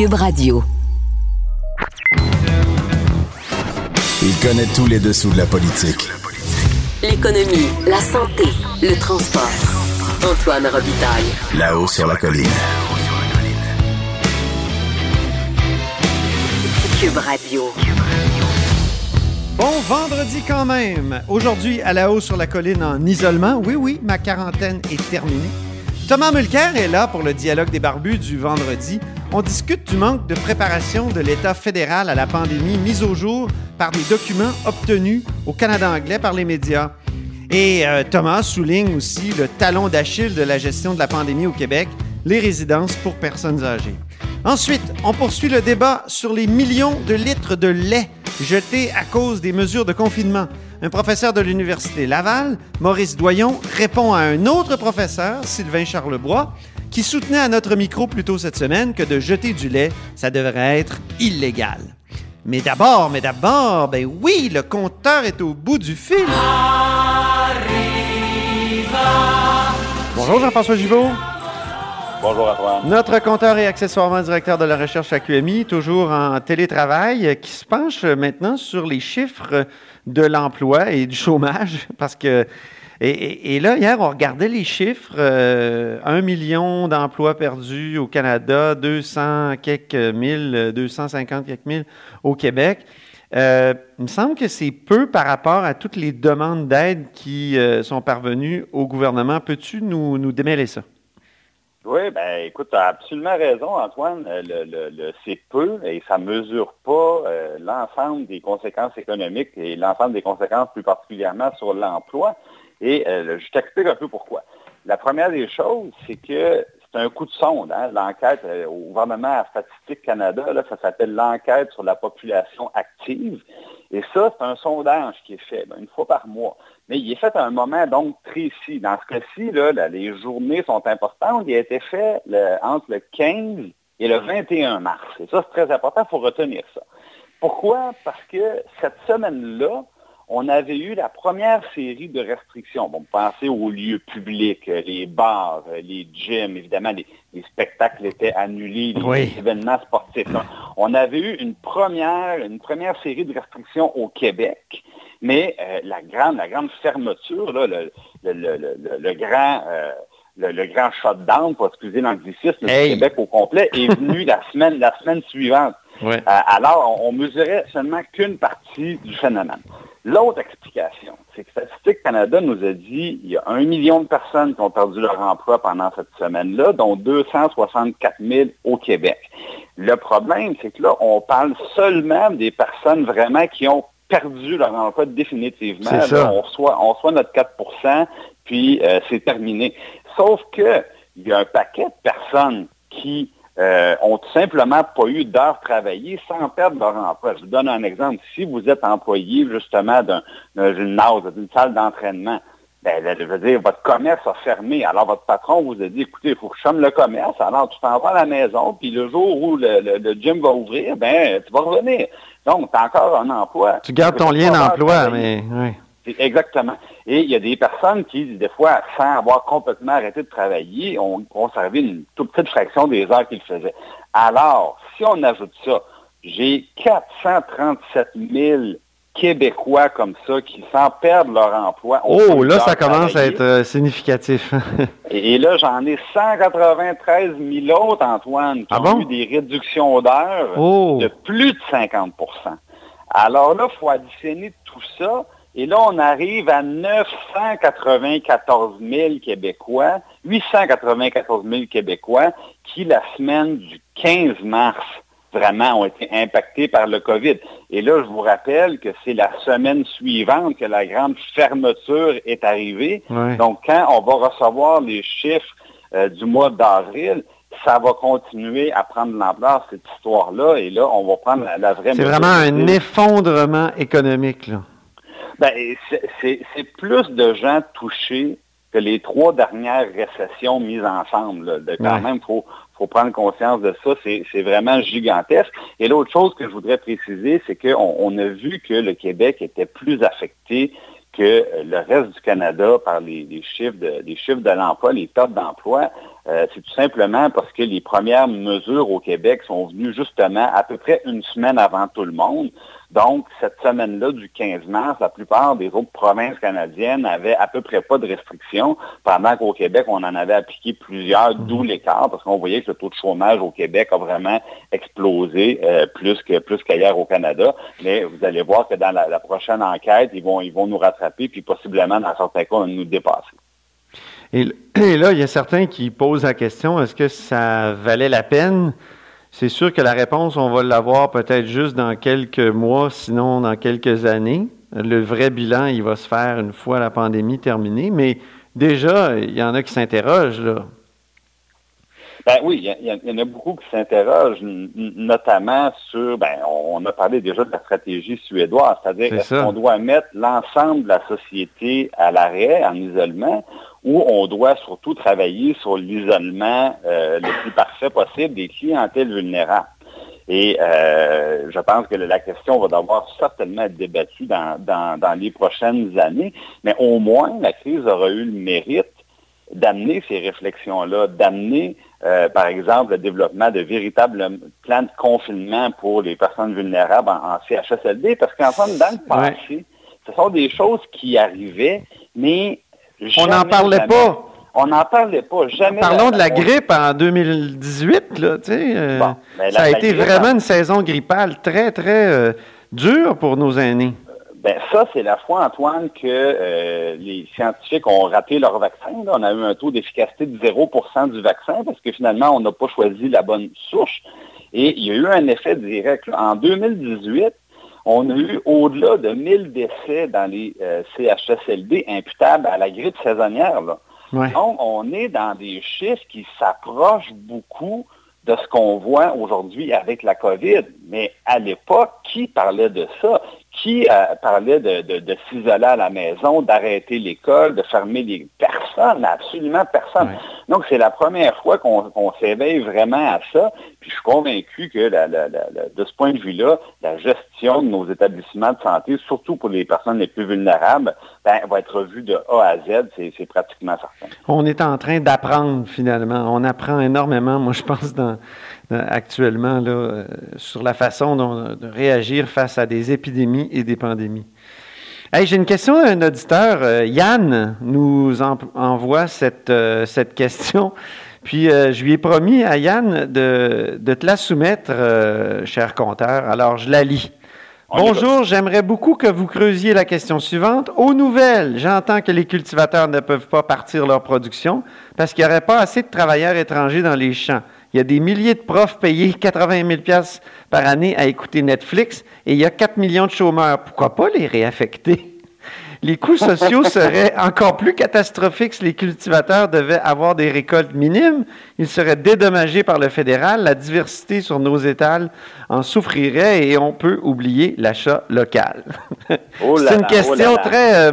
Cube Radio. Il connaît tous les dessous de la politique. L'économie, la santé, le transport. Antoine Robitaille. Là-haut sur la colline. Cube Radio. Bon vendredi quand même. Aujourd'hui, à la haut sur la colline en isolement. Oui, oui, ma quarantaine est terminée. Thomas Mulcair est là pour le dialogue des barbus du vendredi. On discute du manque de préparation de l'État fédéral à la pandémie mise au jour par des documents obtenus au Canada anglais par les médias. Et euh, Thomas souligne aussi le talon d'Achille de la gestion de la pandémie au Québec, les résidences pour personnes âgées. Ensuite, on poursuit le débat sur les millions de litres de lait jetés à cause des mesures de confinement. Un professeur de l'Université Laval, Maurice Doyon, répond à un autre professeur, Sylvain Charlebois, qui soutenait à notre micro plus tôt cette semaine que de jeter du lait, ça devrait être illégal. Mais d'abord, mais d'abord, ben oui, le compteur est au bout du fil. Bonjour Jean-François Gibault. Bonjour Antoine. Notre compteur et accessoirement directeur de la recherche à QMI, toujours en télétravail, qui se penche maintenant sur les chiffres de l'emploi et du chômage, parce que et, là, hier, on regardait les chiffres. euh, 1 million d'emplois perdus au Canada, 200 quelques mille, euh, 250 quelques mille au Québec. Euh, il me semble que c'est peu par rapport à toutes les demandes d'aide qui euh, sont parvenues au gouvernement. Peux-tu nous, nous démêler ça? Oui, ben écoute, tu as absolument raison, Antoine. Euh, Le, le- le- c'est peu et ça ne mesure pas euh, l'ensemble des conséquences économiques et l'ensemble des conséquences plus particulièrement sur l'emploi. Et euh, je t'explique un peu pourquoi. La première des choses, c'est que c'est un coup de sonde. hein. L'enquête au gouvernement à Statistique Canada, là, ça s'appelle l'enquête sur la population active. Et ça, c'est un sondage qui est fait ben, une fois par mois. Mais il est fait à un moment donc précis. Dans ce cas-ci, les journées sont importantes. Il a été fait entre le 15 et le 21 mars. Et ça, c'est très important, il faut retenir ça. Pourquoi? Parce que cette semaine-là, on avait eu la première série de restrictions. Bon, pensez aux lieux publics, euh, les bars, euh, les gyms, évidemment, les, les spectacles étaient annulés, les Oui. événements sportifs. On avait eu une première, une première série de restrictions au Québec, mais euh, la grande, la grande fermeture, là, le, le, le, le, le- le grand, euh, le, le grand shutdown, pour excuser l'anglicisme, Hey. du Québec au complet, est venu la semaine, la semaine suivante. Ouais. Euh, alors, on, on mesurait seulement qu'une partie du phénomène. L'autre explication, c'est que Statistique Canada nous a dit il y a un million de personnes qui ont perdu leur emploi pendant cette semaine-là, dont 264 000 au Québec. Le problème, c'est que là, on parle seulement des personnes vraiment qui ont perdu leur emploi définitivement. Là, on, reçoit, on reçoit notre 4% puis euh, c'est terminé. Sauf que il y a un paquet de personnes qui euh, ont tout simplement pas eu d'heures travaillées sans perdre leur emploi. Je vous donne un exemple. Si vous êtes employé justement d'un gymnase, d'une salle d'entraînement, ben, là, je veux dire, votre commerce a fermé. Alors, votre patron vous a dit, écoutez, il faut que je ferme le commerce. Alors, tu t'en vas à la maison, puis le jour où le, le- le gym va ouvrir, ben, tu vas revenir. Donc, tu as encore un emploi. Tu gardes ton lien d'emploi, mais ouais. Exactement. Et il y a des personnes qui, des fois, sans avoir complètement arrêté de travailler, ont conservé une toute petite fraction des heures qu'ils faisaient. Alors, si on ajoute ça, j'ai 437 000 Québécois comme ça qui, sans perdre leur emploi, Oh, là, ça commence à être euh, significatif. Et, et là, j'en ai 193 000 autres, Antoine, qui Ah ont eu des réductions d'heures Oh. de plus de 50% Alors là, il faut additionner tout ça. Et là, on arrive à 994 000 Québécois, 894 000 Québécois qui, la semaine du 15 mars, vraiment ont été impactés par le COVID. Et là, je vous rappelle que c'est la semaine suivante que la grande fermeture est arrivée. Donc, quand on va recevoir les chiffres euh, du mois d'avril, ça va continuer à prendre de l'ampleur, cette histoire-là, et là, on va prendre la, la vraie C'est vraiment un effondrement économique, là. Ben, c'est- plus de gens touchés que les trois dernières récessions mises ensemble. là. De- quand Ouais. même, il faut, faut prendre conscience de ça. C'est vraiment gigantesque. Et l'autre chose que je voudrais préciser, c'est qu'on on a vu que le Québec était plus affecté que le reste du Canada par les, les chiffres de, les chiffres de l'emploi, les pertes d'emploi. Euh, c'est tout simplement parce que les premières mesures au Québec sont venues justement à peu près une semaine avant tout le monde. Donc, cette semaine-là, du 15 mars, la plupart des autres provinces canadiennes avaient à peu près pas de restrictions, pendant qu'au Québec, on en avait appliqué plusieurs, d'où l'écart, parce qu'on voyait que le taux de chômage au Québec a vraiment explosé euh, plus que plus qu'ailleurs au Canada. Mais vous allez voir que dans la, la prochaine enquête, ils vont, ils vont nous rattraper, puis possiblement, dans certains cas, nous dépasser. Et, et là, il y a certains qui posent la question, est-ce que ça valait la peine? C'est sûr que la réponse, on va l'avoir peut-être juste dans quelques mois, sinon dans quelques années. Le vrai bilan, il va se faire une fois la pandémie terminée, mais déjà, il y en a qui s'interrogent, là. Ben oui, il y, en a beaucoup qui s'interrogent, notamment sur, ben, on a parlé déjà de la stratégie suédoise, c'est-à-dire est-ce qu'on doit mettre l'ensemble de la société à l'arrêt, en isolement, ou on doit surtout travailler sur l'isolement euh, le plus parfait possible des clientèles vulnérables. Et euh, je pense que la question va devoir certainement être débattue dans, dans, dans les prochaines années, mais au moins la crise aura eu le mérite d'amener ces réflexions-là, d'amener, euh, par exemple, le développement de véritables plans de confinement pour les personnes vulnérables en, en CHSLD, parce qu'en fait, dans le passé, ce sont des choses qui arrivaient, mais On n'en parlait pas. On n'en parlait pas, jamais. Parlons de la grippe en 2018, là, tu sais. euh, Bon, ben, ça a été grippe, vraiment une saison grippale très, très euh, dure pour nos aînés. Ben, ça, c'est la fois, Antoine, que euh, les scientifiques ont raté leur vaccin. là. On a eu un taux d'efficacité de 0% du vaccin parce que finalement, on n'a pas choisi la bonne souche. Et il y a eu un effet direct. là. En 2018, on a eu au-delà de 1000 décès dans les euh, CHSLD imputables à la grippe saisonnière. Là. Ouais. Donc, on est dans des chiffres qui s'approchent beaucoup de ce qu'on voit aujourd'hui avec la COVID. Mais à l'époque, qui parlait de ça? Qui euh, parlait de, de- de s'isoler à la maison, d'arrêter l'école, de fermer les... Personne, absolument personne. Ouais. Donc, c'est la première fois qu'on s'éveille vraiment à ça. Puis, je suis convaincu que de ce point de vue-là, la gestion de nos établissements de santé, surtout pour les personnes les plus vulnérables, ben, va être revue de A à Z. C'est pratiquement certain. On est en train d'apprendre finalement. On apprend énormément, moi je pense, actuellement là, euh, sur la façon de réagir face à des épidémies et des pandémies. Hey, J'ai une question d'un auditeur. Euh, Yann nous en- envoie cette, euh, cette question. Puis euh, je lui ai promis à Yann de, de te la soumettre, cher compteur. Alors je la lis. Bonjour, j'aimerais beaucoup que vous creusiez la question suivante. Aux nouvelles, j'entends que les cultivateurs ne peuvent pas partir leur production parce qu'il n'y aurait pas assez de travailleurs étrangers dans les champs. Il y a des milliers de profs payés 80 000 piastres par année à écouter Netflix et il y a 4 millions de chômeurs. Pourquoi pas les réaffecter? Les coûts sociaux seraient encore plus catastrophiques si les cultivateurs devaient avoir des récoltes minimes. Ils seraient dédommagés par le fédéral. La diversité sur nos étals en souffrirait et on peut oublier l'achat local. Oh C'est une question oh là là. très, euh,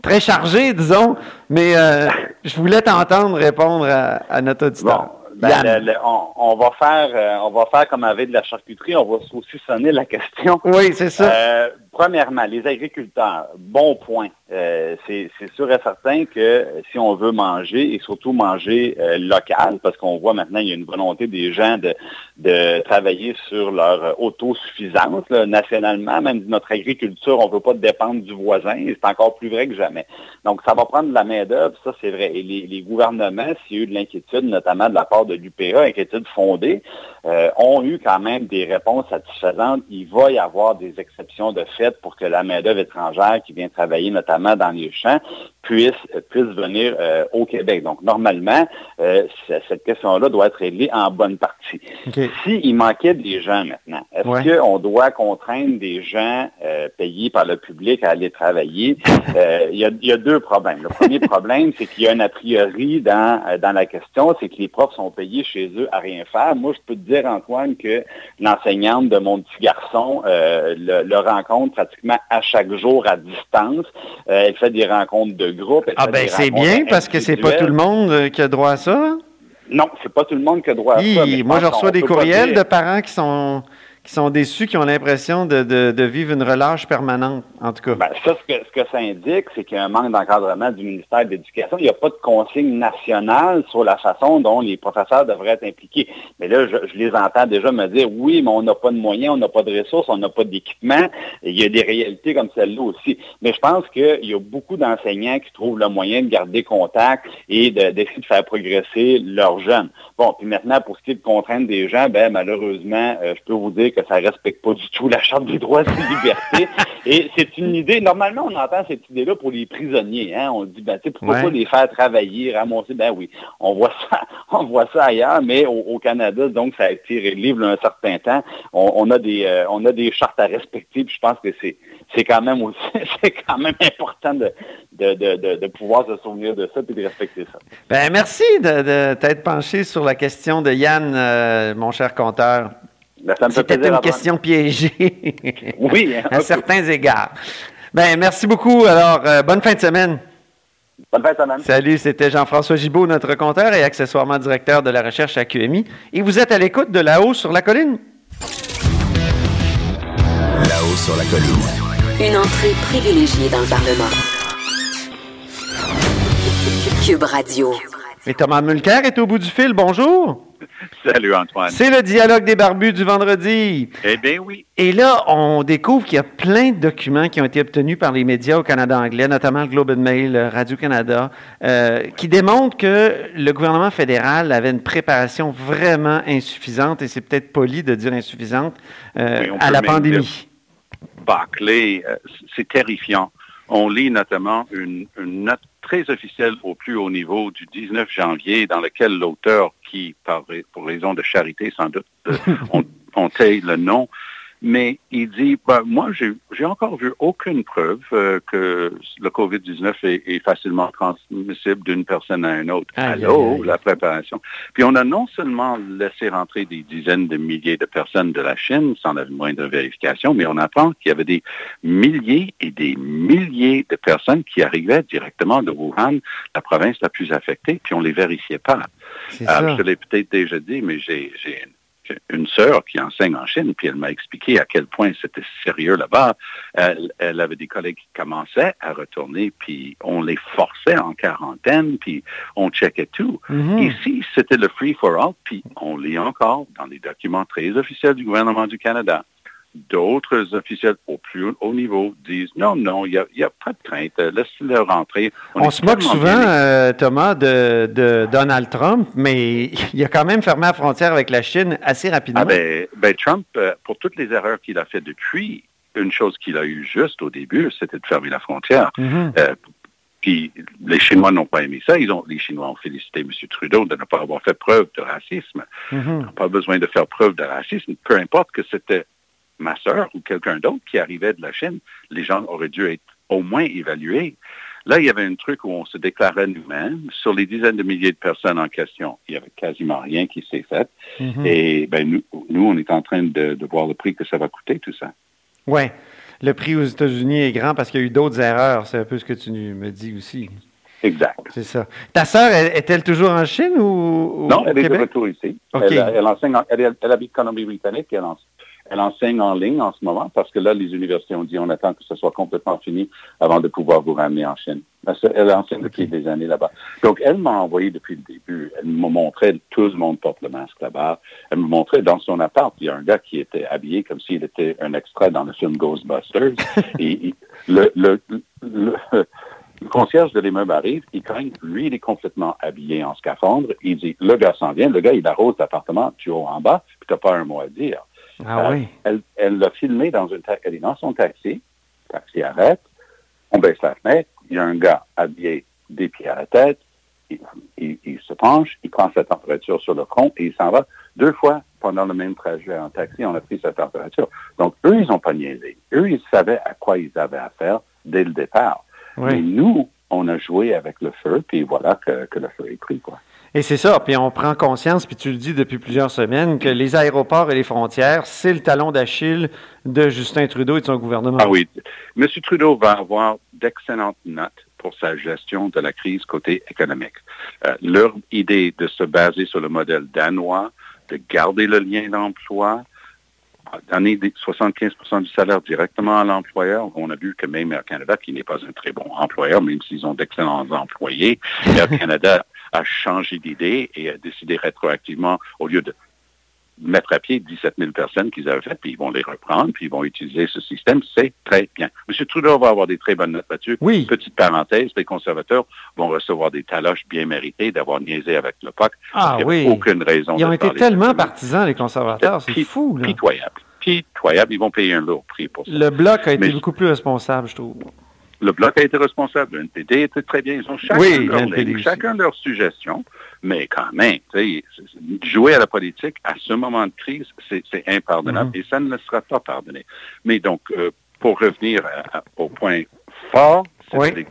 très chargée, disons, mais euh, je voulais t'entendre répondre à, à notre Bon, auditeur. Ben, Yann. le- le- on, on va faire, euh, on va faire comme avec de la charcuterie, on va aussi sonner la question. Oui, c'est ça. Euh, premièrement, les agriculteurs, bon point. Euh, c'est sûr et certain que si on veut manger et surtout manger euh, local, parce qu'on voit maintenant il y a une volonté des gens de, travailler sur leur autosuffisance nationalement, même notre agriculture, on ne veut pas dépendre du voisin, et c'est encore plus vrai que jamais. Donc ça va prendre de la main-d'œuvre, ça c'est vrai. Et les, les gouvernements, s'il y a eu de l'inquiétude, notamment de la part de l'UPA, inquiétude fondée, euh, ont eu quand même des réponses satisfaisantes. Il va y avoir des exceptions de fait pour que la main-d'œuvre étrangère qui vient travailler notamment dans les champs puissent, puissent venir euh, au Québec. Donc, normalement, euh, cette question-là doit être réglée en bonne partie. OK. S'il manquait des gens maintenant, est-ce Ouais. qu'on doit contraindre des gens euh, payés par le public à aller travailler? Euh, Il y, a, il y a deux problèmes. Le premier problème, c'est qu'il y a un a priori dans, euh, dans la question, c'est que les profs sont payés chez eux à rien faire. Moi, je peux te dire, Antoine, que l'enseignante de mon petit garçon euh, le, le rencontre pratiquement à chaque jour à distance. Euh, elle fait des rencontres de groupe. elle Ah ben c'est bien parce que c'est pas tout le monde euh, qui a droit à ça? Non, c'est pas tout le monde qui a droit à ça. Hi, je moi, je reçois des courriels dire- de parents qui sont, qui sont déçus, qui ont l'impression de, de- vivre une relâche permanente, en tout cas. Ben, ça, ce que, ce que ça indique, c'est qu'il y a un manque d'encadrement du ministère de l'Éducation. Il n'y a pas de consigne nationale sur la façon dont les professeurs devraient être impliqués. Mais là, je, les entends déjà me dire, oui, mais on n'a pas de moyens, on n'a pas de ressources, on n'a pas d'équipement. Il y a des réalités comme celle-là aussi. Mais je pense qu'il y a beaucoup d'enseignants qui trouvent le moyen de garder contact et de- d'essayer de faire progresser leurs jeunes. Bon, puis maintenant, pour ce qui est de contraindre des gens, ben malheureusement, euh, je peux vous dire que ça respecte pas du tout la Charte des droits et des libertés. Et c'est une idée, normalement, on entend cette idée-là pour les prisonniers. Hein? On dit, ben, pourquoi Ouais. pas les faire travailler, ramasser? Ben oui, on voit ça, on voit ça ailleurs, mais au, au Canada, donc, ça a été a un certain temps. On, on a des, euh, on a des chartes à respecter, puis je pense que c'est, c'est quand même aussi, c'est quand même important de, de, de, pouvoir se souvenir de ça et de respecter ça. Ben, merci de, de t'être penché sur la question de Yann, euh, mon cher compteur. Ben, C'était une question piégée Oui, hein, à certains égards. Ben, merci beaucoup. Alors, euh, bonne fin de semaine. Bonne fête, semaine. Salut, c'était Jean-François Gibault, notre compteur et accessoirement directeur de la recherche à QMI. Et vous êtes à l'écoute de là-haut sur la colline. Là-haut sur la colline. Une entrée privilégiée dans le Parlement. Cube Radio. Et Thomas Mulcair est au bout du fil. Bonjour. Salut Antoine. C'est le dialogue des barbus du vendredi. Eh bien oui. Et là, on découvre qu'il y a plein de documents qui ont été obtenus par les médias au Canada anglais, notamment le Globe and Mail, euh, Radio-Canada, euh, qui démontrent que le gouvernement fédéral avait une préparation vraiment insuffisante, et c'est peut-être poli de dire insuffisante, euh, à la pandémie. Euh, c'est terrifiant. On lit notamment une, une note très officielle au plus haut niveau du 19 janvier dans laquelle l'auteur, qui, par, pour raison de charité sans doute, euh, on, on taille le nom, mais il dit, ben, moi, j'ai encore vu aucune preuve euh, que le COVID-19 est, est facilement transmissible d'une personne à une autre. Aïe, Allô, la préparation. Puis on a non seulement laissé rentrer des dizaines de milliers de personnes de la Chine sans la moindre vérification, mais on apprend qu'il y avait des milliers et des milliers de personnes qui arrivaient directement de Wuhan, la province la plus affectée, puis on les vérifiait pas. C'est Euh, ça. je te l'ai peut-être déjà dit, mais j'ai une- une sœur qui enseigne en Chine, puis elle m'a expliqué à quel point c'était sérieux là-bas. Elle, elle avait des collègues qui commençaient à retourner, puis on les forçait en quarantaine, puis on checkait tout. Mhm. Ici, c'était le free for all, puis on lit encore dans les documents très officiels du gouvernement du Canada. D'autres officiels au plus haut niveau disent non, non, il n'y a, pas de crainte, euh, laisse-le rentrer. On se moque souvent, euh, Thomas, de, de Donald Trump, mais il a quand même fermé la frontière avec la Chine assez rapidement. Ah ben, ben Trump, euh, pour toutes les erreurs qu'il a fait depuis, une chose qu'il a eu juste au début, c'était de fermer la frontière. Mhm. Euh, puis les Chinois n'ont pas aimé ça. Ils ont, les Chinois ont félicité M. Trudeau de ne pas avoir fait preuve de racisme. Mhm. Ils n'ont pas besoin de faire preuve de racisme. Peu importe que c'était ma sœur ou quelqu'un d'autre qui arrivait de la Chine, les gens auraient dû être au moins évalués. Là, il y avait un truc où on se déclarait nous-mêmes. Sur les dizaines de milliers de personnes en question, il n'y avait quasiment rien qui s'est fait. Mhm. Et ben, nous, nous, on est en train de, de voir le prix que ça va coûter, tout ça. Oui. Le prix aux États-Unis est grand parce qu'il y a eu d'autres erreurs. C'est un peu ce que tu me dis aussi. Exact. C'est ça. Ta sœur, elle- est-elle toujours en Chine ou, ou Non, elle est de retour ici. Elle, elle enseigne, en- elle, elle habite Colombie-Britannique, elle, en- elle enseigne en ligne en ce moment parce que là, les universités ont dit on attend que ce soit complètement fini avant de pouvoir vous ramener en Chine. Elle enseigne depuis des années là-bas. Donc, elle m'a envoyé depuis le début. Elle me montrait, tout le monde porte le masque là-bas. Elle me montrait dans son appart, il y a un gars qui était habillé comme s'il était un extrait dans le film Ghostbusters. Et le, le, le, le concierge de l'immeuble arrive, il cogne, lui, il est complètement habillé en scaphandre. Il dit, le gars s'en vient, le gars, il arrose l'appartement du haut en bas, puis t'as pas un mot à dire. Ah Euh, oui. Elle l'a filmé dans une elle est dans son taxi, taxi arrête, on baisse la fenêtre, il y a un gars habillé des pieds à la tête, il, il- il se penche, il prend sa température sur le front et il s'en va. Deux fois pendant le même trajet en taxi, on a pris sa température. Donc, eux, ils n'ont pas niaisé. Eux, ils savaient à quoi ils avaient affaire dès le départ. Mais nous, on a joué avec le feu, puis voilà que, que le feu est pris, quoi. Et c'est ça, puis on prend conscience, puis tu le dis depuis plusieurs semaines, que les aéroports et les frontières, c'est le talon d'Achille de Justin Trudeau et de son gouvernement. Ah oui. M. Trudeau va avoir d'excellentes notes pour sa gestion de la crise côté économique. Euh, leur idée de se baser sur le modèle danois, de garder le lien d'emploi, donner des 75% du salaire directement à l'employeur. On a vu que même Air Canada, qui n'est pas un très bon employeur, même s'ils ont d'excellents employés, Air Canada a changé d'idée et a décidé rétroactivement, au lieu de mettre à pied 17 000 personnes qu'ils avaient faites, puis ils vont les reprendre, puis ils vont utiliser ce système. C'est très bien. M. Trudeau va avoir des très bonnes notes là-dessus. Oui. Petite parenthèse, les conservateurs vont recevoir des taloches bien méritées d'avoir niaisé avec le POC. Ah Il y a oui. aucune raison Ils ont de été tellement partisans, les conservateurs, c'est fou. Là. Pitoyable. Pitoyable. Ils vont payer un lourd prix pour ça. Le bloc a été Mais- beaucoup plus responsable, je trouve. Le Bloc a été responsable. Le NPD était très bien. Ils ont chacun, Oui, leur chacun leurs suggestions. Mais quand même, jouer à la politique à ce moment de crise, c'est impardonnable Mhm. et ça ne le sera pas pardonné. Mais donc, euh, pour revenir à- à- au point fort, Oui.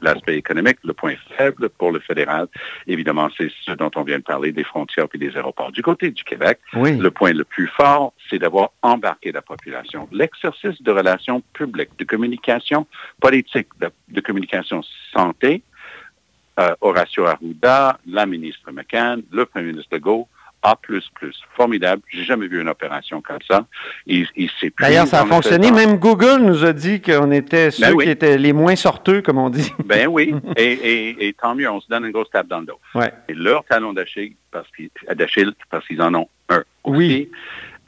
l'aspect économique, le point faible pour le fédéral, évidemment, c'est ce dont on vient de parler, des frontières puis des aéroports. Du côté du Québec, Oui. le point le plus fort, c'est d'avoir embarqué la population. L'exercice de relations publiques, de communication politique, de, de communication santé, euh, Horacio Arruda, la ministre McCann, le premier ministre Legault, A++. Formidable. J'ai jamais vu une opération comme ça. Il, D'ailleurs, ça a fonctionné. temps. Même Google nous a dit qu'on était ceux Ben oui. qui étaient les moins sorteux, comme on dit. Ben oui, et, et, et tant mieux, on se donne une grosse tape dans le dos. Ouais. Et leur talon d'Achille, parce qu'ils d'Achille, parce qu'ils en ont un aussi, Oui.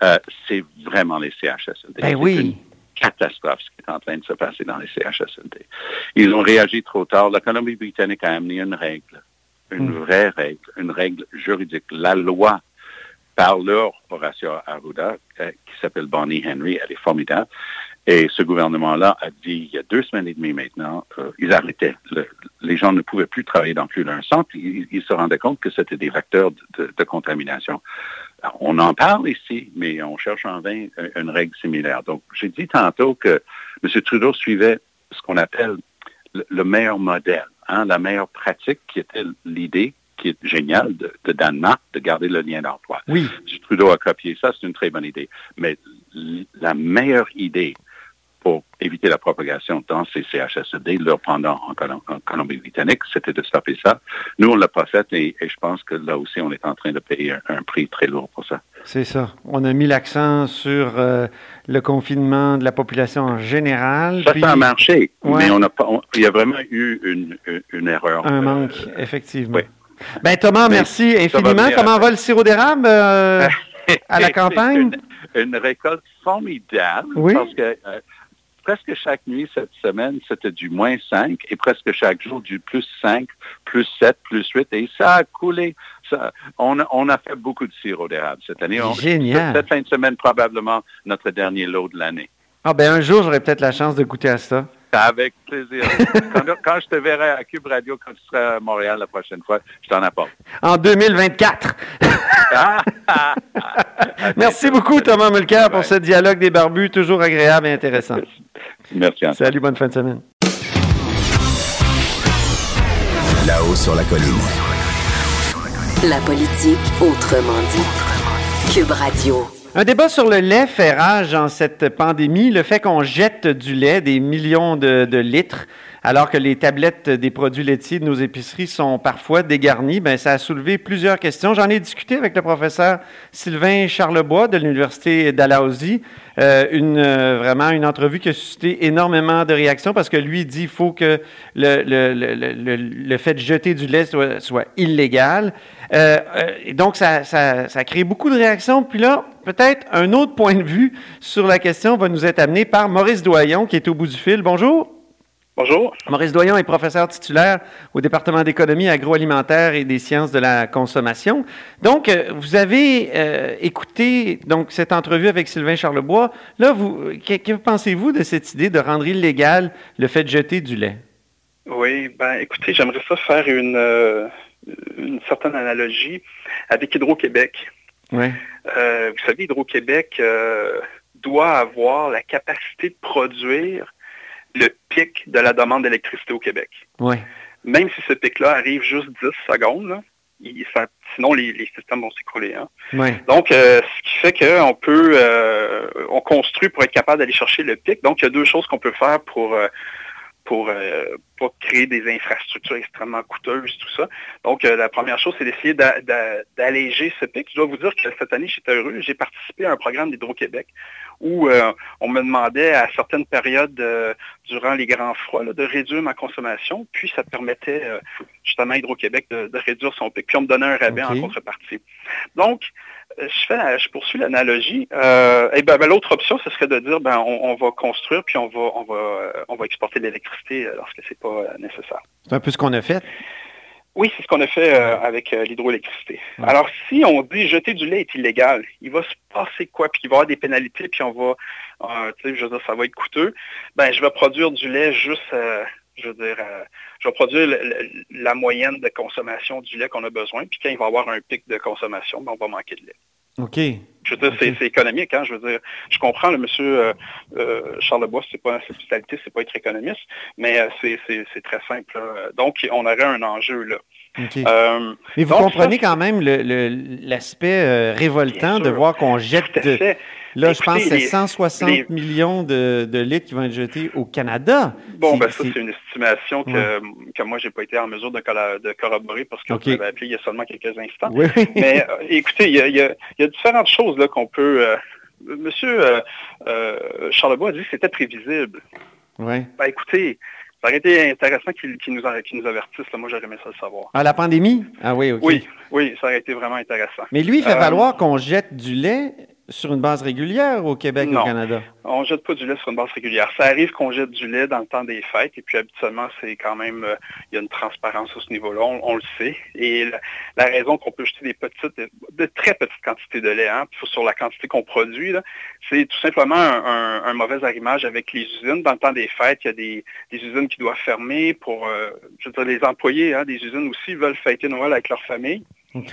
euh, c'est vraiment les CHSLD. Ben C'est oui. une catastrophe ce qui est en train de se passer dans les CHSLD. Ils ont réagi trop tard. La Colombie-Britannique a amené une règle, une Mm. vraie règle, une règle juridique. La loi par leur Horacio Arruda, euh, qui s'appelle Bonnie Henry, elle est formidable. Et ce gouvernement-là a dit, il y a deux semaines et demie maintenant, euh, ils arrêtaient. Le- les gens ne pouvaient plus travailler dans plus d'un centre. Ils, ils se rendaient compte que c'était des vecteurs de, de- de contamination. Alors, on en parle ici, mais on cherche en vain euh, une règle similaire. Donc, j'ai dit tantôt que M. Trudeau suivait ce qu'on appelle le, le meilleur modèle, hein, la meilleure pratique qui était l'idée qui est géniale de, de Danemark de garder le lien d'emploi. Oui. M. Trudeau a copié ça, c'est une très bonne idée. Mais la meilleure idée pour éviter la propagation dans ces CHSLD, leur pendant en, Colom- en Colombie-Britannique, c'était de stopper ça. Nous, on l'a pas fait et, et je pense que là aussi, on est en train de payer un, un prix très lourd pour ça. C'est ça. On a mis l'accent sur euh, le confinement de la population en général. Ça, puis ça a marché, Ouais. mais on a pas, on- il y a vraiment eu une, une, une erreur. Un Euh, manque, effectivement. oui. Ben Thomas, Mais merci va infiniment. Comment va le sirop d'érable euh, à la campagne? Une, une récolte formidable Oui. parce que presque chaque nuit cette semaine, c'était du moins 5 et presque chaque jour du plus 5, plus 7, plus 8 et ça a coulé. Ça, on, a, on a fait beaucoup de sirop d'érable cette année. On- Génial. Cette fin de semaine, probablement notre dernier lot de l'année. Ah ben un jour, j'aurai peut-être la chance de goûter à ça. Avec plaisir. quand, quand je te verrai à Cube Radio, quand tu seras à Montréal la prochaine fois, je t'en apporte. En 2024. Ah. Merci beaucoup, Thomas Mulcair, pour ce dialogue des barbus, toujours agréable et intéressant. Merci, Antoine. Salut, bonne fin de semaine. Là-haut sur la colline. La politique autrement dit. Cube Radio. Un débat sur le lait fait rage en cette pandémie. Le fait qu'on jette du lait, des millions de, de litres, alors que les tablettes des produits laitiers de nos épiceries sont parfois dégarnies, ben, ça a soulevé plusieurs questions. J'en ai discuté avec le professeur Sylvain Charlebois de l'Université d'Alhousie. Euh, une, euh, vraiment une entrevue qui a suscité énormément de réactions parce que lui dit qu'il faut que le, le, le, le, fait de jeter du lait soit, soit illégal. Euh, euh, et donc, ça, ça, ça a créé beaucoup de réactions. Puis là, peut-être un autre point de vue sur la question va nous être amené par Maurice Doyon, qui est au bout du fil. Bonjour. Bonjour. Maurice Doyon est professeur titulaire au département d'économie agroalimentaire et des sciences de la consommation. Donc, euh, vous avez euh, écouté donc cette entrevue avec Sylvain Charlebois. Là, vous, que, que pensez-vous de cette idée de rendre illégal le fait de jeter du lait? Oui, ben écoutez, j'aimerais ça faire une, euh, une certaine analogie avec Hydro-Québec. Oui. Euh, vous savez, Hydro-Québec doit avoir la capacité de produire le pic de la demande d'électricité au Québec. Oui. Même si ce pic-là arrive juste 10 secondes, là, il- ça- sinon les, les systèmes vont s'écrouler. hein. Oui. Donc, euh, ce qui fait qu'on peut, euh, on construit pour être capable d'aller chercher le pic. Donc, il y a deux choses qu'on peut faire pour, euh, pour euh, pas créer des infrastructures extrêmement coûteuses, tout ça. Donc, euh, la première chose, c'est d'essayer d'a- d'a- d'alléger ce pic. Je dois vous dire que cette année, j'étais heureux. J'ai participé à un programme d'Hydro-Québec où euh, on me demandait à certaines périodes euh, durant les grands froids là, de réduire ma consommation. Puis, ça permettait justement à Hydro-Québec de, de réduire son pic. Puis, on me donnait un rabais en contrepartie. Donc, je, fais la- je poursuis l'analogie. Euh, et ben, ben, l'autre option, ce serait de dire ben on, on va construire puis on va on va euh, on va exporter de l'électricité euh, lorsque c'est pas euh, nécessaire. C'est un peu ce qu'on a fait? Oui, c'est ce qu'on a fait euh, avec euh, l'hydroélectricité. Ouais. Alors, si on dit jeter du lait est illégal, il va se passer quoi? Puis il va y avoir des pénalités, puis on va, euh, tu sais, je veux dire, ça va être coûteux. Ben, je vais produire du lait juste, je veux dire, je vais produire le- le- la moyenne de consommation du lait qu'on a besoin. Puis quand il va y avoir un pic de consommation, ben, on va manquer de lait. OK. Je veux dire, c'est- économique, hein. Je veux dire, je comprends le monsieur euh, euh, Charles Lebois, c'est pas sa spécialité, c'est pas être économiste, mais euh, c'est- très simple. là. Donc, on aurait un enjeu là. Mais vous donc, comprenez ça, quand même l'aspect révoltant de voir qu'on jette. tout à de- fait. Là, je pense que c'est les- 160 les- millions de, de litres qui vont être jetés au Canada. Bon, ben ça, c'est- une estimation que, que moi, j'ai pas été en mesure de, corroborer parce que Ok. vous m'avez appelé il y a seulement quelques instants. Oui, oui. Mais euh, écoutez, il y y a- il y a différentes choses là qu'on peut. euh, Monsieur euh, euh, Charlebois a dit que c'était prévisible. Ouais. Ben écoutez, ça aurait été intéressant qu'il qu'il nous, qu'il nous avertisse. là. Moi, j'aurais aimé ça le savoir. Ah, la pandémie? Ah oui, OK. Oui, oui, ça aurait été vraiment intéressant. Mais lui, il fait Euh, valoir qu'on jette du lait sur une base régulière au Québec et au. Canada? On jette pas du lait sur une base régulière. Ça arrive qu'on jette du lait dans le temps des fêtes, et puis habituellement, c'est quand même, euh, il y a une transparence à ce niveau-là, on, on le sait. Et la, la raison qu'on peut jeter des petites, de très petites quantités de lait, hein, sur la quantité qu'on produit, c'est tout simplement un, un- un mauvais arrimage avec les usines. Dans le temps des fêtes, il y a des, des usines qui doivent fermer pour, euh, je veux dire, les employés hein, des usines aussi veulent fêter Noël avec leur famille.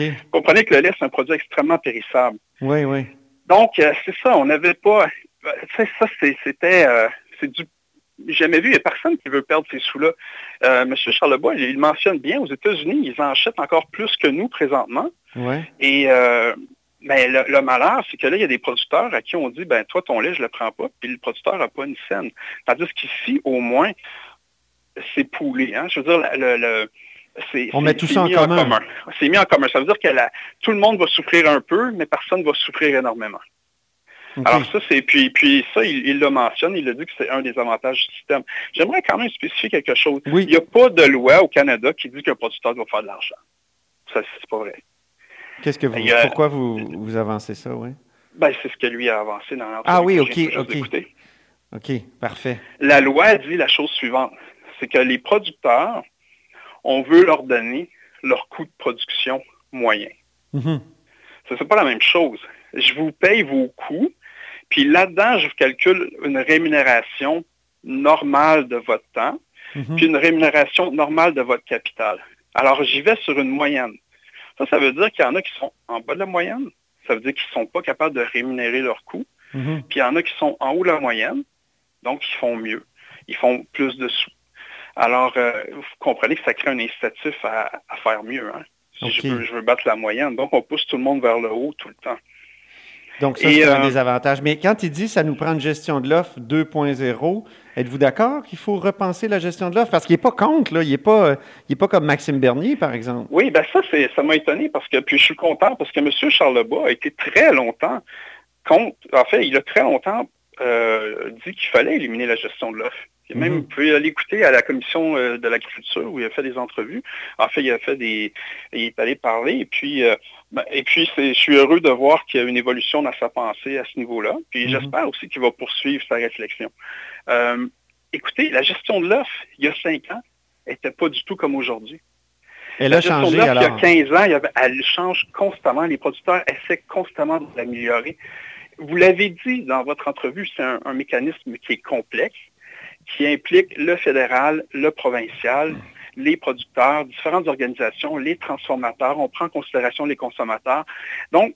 Vous comprenez que le lait, c'est un produit extrêmement périssable. Oui, oui. Donc, euh, c'est ça, on n'avait pas... euh, tu sais, ça, c'était... euh, c'est du... J'ai jamais vu, il n'y a personne qui veut perdre ces sous-là. Euh, Monsieur Charlebois, il, il mentionne bien, aux États-Unis, ils en achètent encore plus que nous présentement. Ouais. Et ben, le, le malheur, c'est que là, il y a des producteurs à qui on dit, ben toi, ton lait, je le prends pas, puis le producteur n'a pas une scène. Tandis qu'ici, au moins, c'est poulé. Hein? Je veux dire, le, On met tout ça en commun. C'est mis en commun. Ça veut dire que la- tout le monde va souffrir un peu, mais personne va souffrir énormément. Alors ça, c'est puis, puis ça, il, il le mentionne, il a dit que c'est un des avantages du système. J'aimerais quand même spécifier quelque chose. Oui. Il n'y a pas de loi au Canada qui dit qu'un producteur doit faire de l'argent. Ça, c'est pas vrai. Qu'est-ce que vous, a- pourquoi vous, vous avancez ça, oui? Ben, c'est ce que lui a avancé dans l'entrevue Ah oui, ok, ok. OK, parfait. La loi dit la chose suivante, c'est que les producteurs, on veut leur donner leur coût de production moyen. Mhm. Ce n'est pas la même chose. Je vous paye vos coûts, puis là-dedans, je vous calcule une rémunération normale de votre temps, Mhm. puis une rémunération normale de votre capital. Alors, j'y vais sur une moyenne. Ça, ça veut dire qu'il y en a qui sont en bas de la moyenne. Ça veut dire qu'ils ne sont pas capables de rémunérer leurs coûts. Mhm. Puis il y en a qui sont en haut de la moyenne, donc ils font mieux. Ils font plus de sous. Alors, euh, vous comprenez que ça crée un incitatif à, à faire mieux. hein. Si je, veux, je veux battre la moyenne. Donc, on pousse tout le monde vers le haut tout le temps. Donc, ça, c'est un euh, des avantages. Mais quand il dit ça nous prend une gestion de l'offre 2.0, êtes-vous d'accord qu'il faut repenser la gestion de l'offre? Parce qu'il n'est pas contre, là. Il n'est pas, euh, il est pas comme Maxime Bernier, par exemple. Oui, ben ça, ça m'a étonné parce que, puis je suis content parce que M. Charlebois a été très longtemps contre, en fait, il a très longtemps euh, dit qu'il fallait éliminer la gestion de l'offre. Même, Mhm. vous pouvez l'écouter à la commission euh, de l'agriculture où il a fait des entrevues. En fait, il a fait des, il est allé parler et puis, euh, ben, et puis je suis heureux de voir qu'il y a une évolution dans sa pensée à ce niveau-là. Puis Mhm. j'espère aussi qu'il va poursuivre sa réflexion. Euh, écoutez, la gestion de l'offre, il y a cinq ans, n'était pas du tout comme aujourd'hui. Elle La a gestion de changé, alors. Il y a 15 ans, il y avait- elle change constamment. Les producteurs essaient constamment de l'améliorer. Vous l'avez dit dans votre entrevue, c'est un, un mécanisme qui est complexe. Qui implique le fédéral, le provincial, les producteurs, différentes organisations, les transformateurs. On prend en considération les consommateurs. Donc,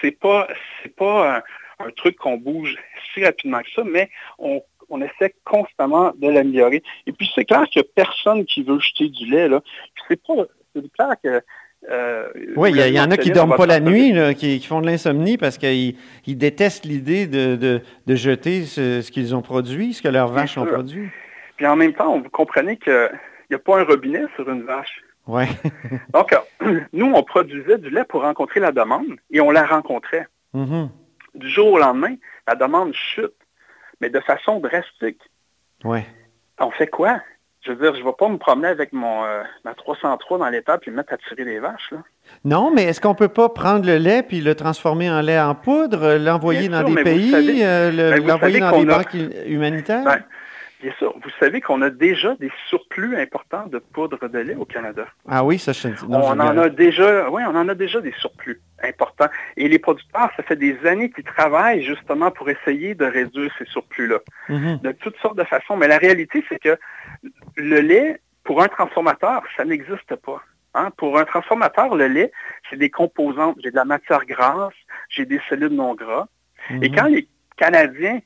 c'est pas, pas un, truc qu'on bouge si rapidement que ça, mais on, essaie constamment de l'améliorer. Et puis, c'est clair qu'il n'y a personne qui veut jeter du lait, là. c'est c'est clair que euh, oui, il y, en a qui ne dorment pas la nuit, qui, font de l'insomnie parce qu'ils détestent l'idée de, jeter ce, qu'ils ont produit, ce que leurs vaches ont produit. Puis en même temps, vous comprenez qu'il n'y a pas un robinet sur une vache. Ouais. Donc, nous, on produisait du lait pour rencontrer la demande et on la rencontrait. Mm-hmm. Du jour au lendemain, la demande chute, mais de façon drastique. Ouais. On fait quoi? Je veux dire, je ne vais pas me promener avec mon, euh, ma 303 dans l'état puis me mettre à tirer des vaches. Là. Non, mais est-ce qu'on ne peut pas prendre le lait puis le transformer en lait en poudre, l'envoyer dans des pays, euh, ben, l'envoyer dans des banques humanitaires? Ben, bien sûr. Vous savez qu'on a déjà des surplus importants de poudre de lait au Canada. Ah oui, ça je On en a déjà, oui, on en a déjà des surplus importants. Et les producteurs, ça fait des années qu'ils travaillent justement pour essayer de réduire ces surplus-là. Mm-hmm. De toutes sortes de façons. Mais la réalité, c'est que le lait, pour un transformateur, ça n'existe pas. Hein? Pour un transformateur, le lait, c'est des composantes. J'ai de la matière grasse, j'ai des cellules non gras. Et mhm. quand les Canadiens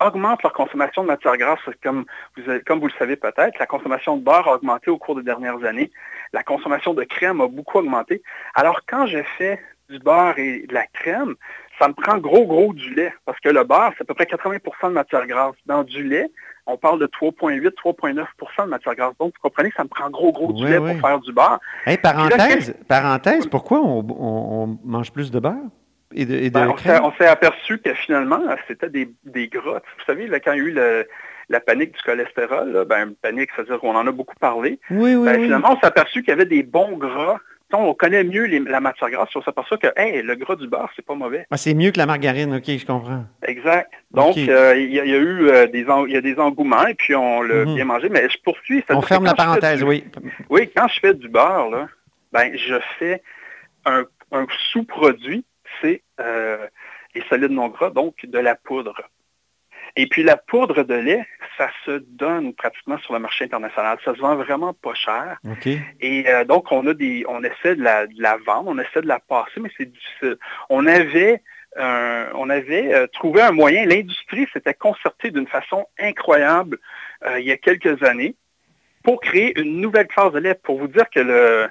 augmentent leur consommation de matière grasse, comme vous, comme vous le savez peut-être, la consommation de beurre a augmenté au cours des dernières années. La consommation de crème a beaucoup augmenté. Alors quand je fais du beurre et de la crème, ça me prend gros, gros du lait. Parce que le beurre, c'est à peu près 80% de matière grasse. Dans du lait, on parle de 3,8, 3,9% de matière grasse. Donc, vous comprenez que ça me prend gros, gros du lait pour faire du beurre. parenthèse, parenthèse, pourquoi on, mange plus de beurre? Et de, ben, on s'est aperçu que finalement, c'était des, des gras. Vous savez, là, quand il y a eu la panique du cholestérol, là, ben, panique, c'est-à-dire qu'on en a beaucoup parlé. Oui, oui, ben, Finalement, on s'est aperçu qu'il y avait des bons gras on connaît mieux la matière grasse, on s'aperçoit que le gras du beurre, c'est pas mauvais. Ah, c'est mieux que la margarine, ok, je comprends. Exact. Donc, euh, il y, a eu euh, des, y a des engouements et puis on l'a mhm. bien mangé, mais je poursuis. On ferme la parenthèse, oui. Oui, quand je fais du beurre, là, ben, je fais un, sous-produit, c'est euh, les solides non gras, donc de la poudre. Et puis la poudre de lait, ça se donne pratiquement sur le marché international. Ça se vend vraiment pas cher. Et euh, donc on a des, on essaie de la, vendre, on essaie de la passer, mais c'est difficile. On avait euh, on avait euh, trouvé un moyen, l'industrie s'était concertée d'une façon incroyable il y a quelques années pour créer une nouvelle classe de lait. Pour vous dire que le,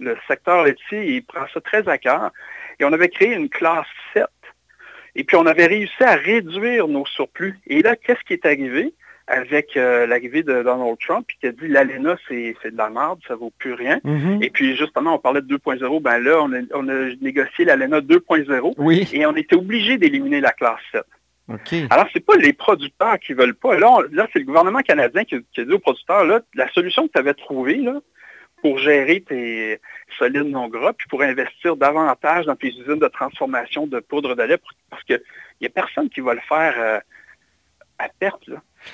le secteur laitier, il prend ça très à cœur. Et on avait créé une classe 7 et puis, on avait réussi à réduire nos surplus. Et là, qu'est-ce qui est arrivé avec euh, l'arrivée de Donald Trump, qui a dit l'ALENA, c'est de la merde, ça vaut plus rien. Mm-hmm. Et puis, justement, on parlait de 2.0. Ben là, on a, on a négocié l'ALENA 2.0. Oui. Et on était obligé d'éliminer la classe 7. OK. Alors, c'est pas les producteurs qui veulent pas. Là, là c'est le gouvernement canadien qui, qui, a dit aux producteurs, là, la solution que tu avais trouvée, là, pour gérer tes solides non gras, puis pour investir davantage dans tes usines de transformation de poudre de lait, parce qu'il n'y a personne qui va le faire euh, à perte.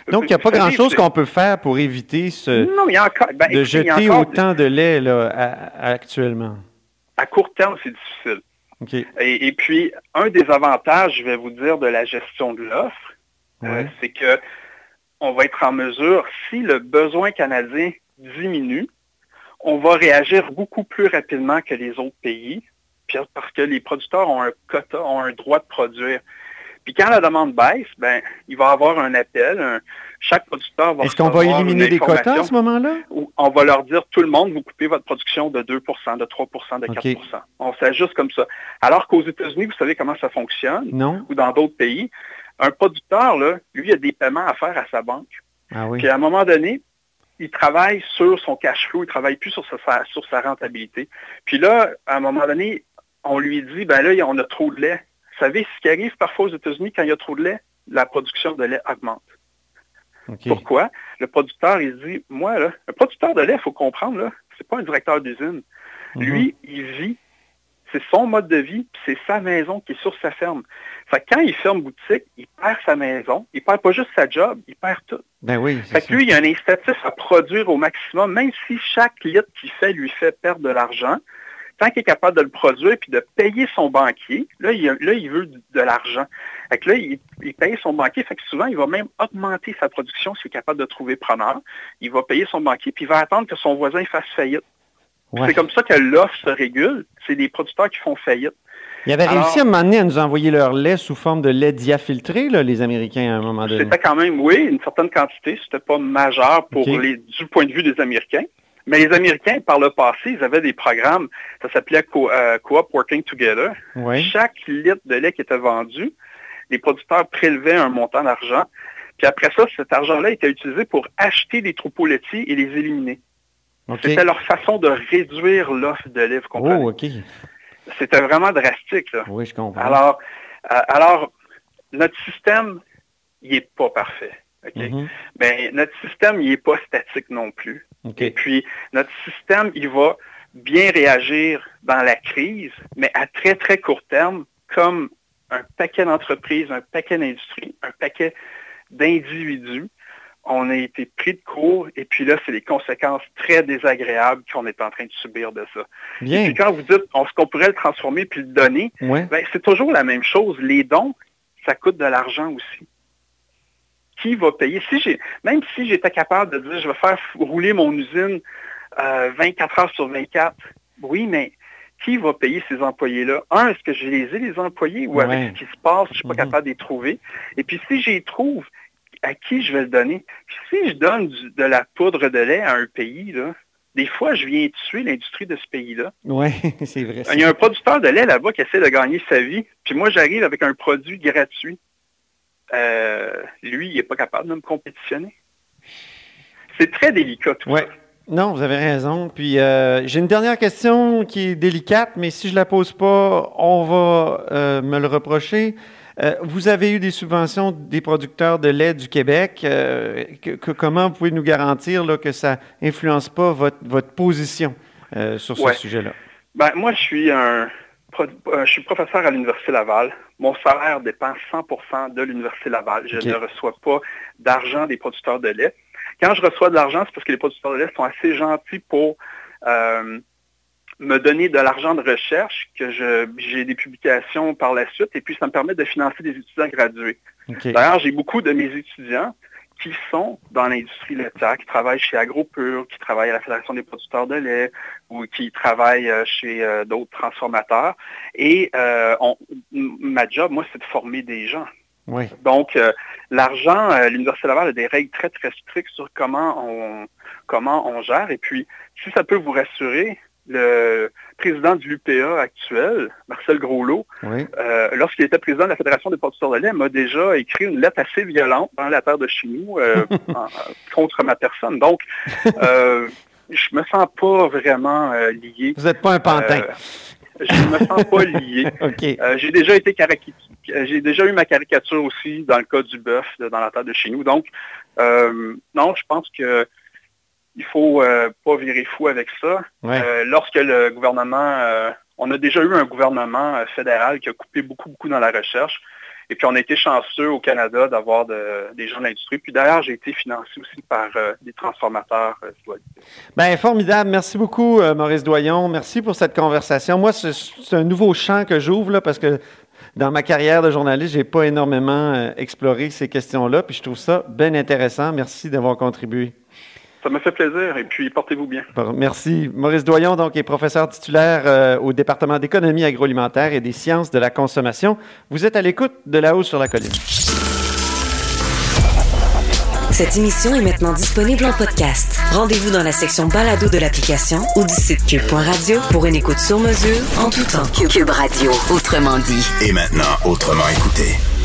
Donc, il n'y a pas grand-chose qu'on peut faire pour éviter ce, ben, de jeter autant de lait actuellement. À court terme, c'est difficile. Et, puis, un des avantages, je vais vous dire, de la gestion de l'offre, euh, c'est que on va être en mesure, si le besoin canadien diminue, on va réagir beaucoup plus rapidement que les autres pays, parce que les producteurs ont un quota, ont un droit de produire. Puis quand la demande baisse, ben, il va y avoir un appel. chaque producteur va Est-ce qu'on va éliminer des quotas à ce moment-là? On va leur dire, tout le monde, vous coupez votre production de 2% de 3% de 4% On s'ajuste comme ça. Alors qu'aux États-Unis, vous savez comment ça fonctionne? Non. Ou dans d'autres pays. Un producteur, là, lui, a des paiements à faire à sa banque. Ah oui. Puis à un moment donné, il travaille sur son cash flow, il travaille plus sur sa, sur sa rentabilité. Puis là, à un moment donné, on lui dit, ben là, on a trop de lait. Vous savez, ce qui arrive parfois aux États-Unis, quand il y a trop de lait, la production de lait augmente. Pourquoi? Le producteur, il dit, moi, là, un producteur de lait, il faut comprendre, là, c'est pas un directeur d'usine. Mhm. Lui, il vit c'est son mode de vie, c'est sa maison qui est sur sa ferme. Fait quand il ferme boutique, il perd sa maison, il perd pas juste sa job, il perd tout. Ben oui. Fait que lui, il a un incitatif à produire au maximum, même si chaque litre qu'il fait lui fait perdre de l'argent. tant qu'il est capable de le produire puis de payer son banquier, là, il, là, il veut de l'argent. Fait que là, il, il, paye son banquier. Fait que souvent, il va même augmenter sa production s'il est capable de trouver preneur. Il va payer son banquier, puis il va attendre que son voisin fasse faillite. Ouais. C'est comme ça que l'offre se régule. C'est des producteurs qui font faillite. Ils avaient Alors, réussi à un moment donné à nous envoyer leur lait sous forme de lait diafiltré, là, les Américains, à un moment donné. C'était quand même, oui, une certaine quantité. C'était pas majeur pour okay. les, du point de vue des Américains. Mais les Américains, par le passé, ils avaient des programmes, ça s'appelait Co- euh, Co-op Working Together. Chaque litre de lait qui était vendu, les producteurs prélevaient un montant d'argent. Puis après ça, cet argent-là était utilisé pour acheter des troupeaux laitiers et les éliminer. Okay. C'était leur façon de réduire l'offre de lait, vous comprenez? Oh, OK. C'était vraiment drastique. Là. Oui, je comprends. Alors, euh, alors notre système, il n'est pas parfait. Okay? Mhm. Mm -hmm. Mais notre système, il n'est pas statique non plus. Okay. Et puis, notre système, il va bien réagir dans la crise, mais à très, très court terme, comme un paquet d'entreprises, un paquet d'industries, un paquet d'individus, on a été pris de court et puis là, c'est les conséquences très désagréables qu'on est en train de subir de ça. Bien. Et puis quand vous dites est-ce qu'on pourrait le transformer puis le donner, ouais. ben, c'est toujours la même chose. Les dons, ça coûte de l'argent aussi. Qui va payer? Si j'ai, même si j'étais capable de dire je vais faire rouler mon usine euh, 24 heures sur 24, oui, mais qui va payer ces employés-là? Un, est-ce que je les ai, les employés, ou ouais. avec ce qui se passe, je ne suis pas mm -hmm. capable de les trouver? Et puis si j'y trouve, à qui je vais le donner? Puis si je donne du, de la poudre de lait à un pays, là, des fois, je viens tuer l'industrie de ce pays-là. Oui, c'est vrai. Il y a un producteur de lait là-bas qui essaie de gagner sa vie, puis moi, j'arrive avec un produit gratuit. Euh, lui, il n'est pas capable de me compétitionner. C'est très délicat tout ouais. ça. Non, vous avez raison. Puis euh, j'ai une dernière question qui est délicate, mais si je la pose pas, on va euh, me le reprocher. Euh, vous avez eu des subventions des producteurs de lait du Québec. Euh, que, que, comment vous pouvez nous garantir là, que ça influence pas votre, votre position euh, sur ouais. ce sujet-là? Ben, moi, je suis un je suis professeur à l'Université Laval. Mon salaire dépend 100% de l'Université Laval. Je okay. ne reçois pas d'argent des producteurs de lait. Quand je reçois de l'argent, c'est parce que les producteurs de lait sont assez gentils pour euh, me donner de l'argent de recherche, que j'ai des publications par la suite, et puis ça me permet de financer des étudiants gradués. Okay. D'ailleurs, j'ai beaucoup de mes étudiants qui sont dans l'industrie laitière, qui travaillent chez AgroPure, qui travaillent à la Fédération des producteurs de lait ou qui travaillent chez euh, d'autres transformateurs. Et euh, on, ma job, moi, c'est de former des gens. Oui. Donc, euh, l'argent, l'Université Laval a des règles très, très strictes sur comment on, comment on gère. Et puis, si ça peut vous rassurer, le président du l'UPA actuel, Marcel Groslot, oui. euh, lorsqu'il était président de la Fédération des producteurs de lait, m'a déjà écrit une lettre assez violente dans la terre de chez nous euh, en, contre ma personne. Donc, euh, je me sens pas vraiment euh, lié. Vous n'êtes pas un pantin. je ne me sens pas lié. okay. j'ai déjà été j'ai déjà eu ma caricature aussi dans le cas du bœuf dans la terre de chez nous. Donc, euh, non, je pense que il faut euh, pas virer fou avec ça. Ouais. Euh, lorsque le gouvernement, euh, on a déjà eu un gouvernement fédéral qui a coupé beaucoup, beaucoup dans la recherche. Et puis, on a été chanceux au Canada d'avoir de, des gens de l'industrie. Puis d'ailleurs, j'ai été financé aussi par des transformateurs. Bien, formidable. Merci beaucoup, Maurice Doyon. Merci pour cette conversation. Moi, c'est un nouveau champ que j'ouvre parce que dans ma carrière de journaliste, j'ai pas énormément exploré ces questions-là. Puis je trouve ça bien intéressant. Merci d'avoir contribué. Ça me fait plaisir et puis portez-vous bien. Merci. Maurice Doyon, donc, est professeur titulaire euh, au département d'économie agroalimentaire et des sciences de la consommation. Vous êtes à l'écoute de La Hausse sur la colline. Cette émission est maintenant disponible en podcast. Rendez-vous dans la section balado de l'application ou du site cube.radio pour une écoute sur mesure en tout temps. Cube Radio, autrement dit. Et maintenant, autrement écouté.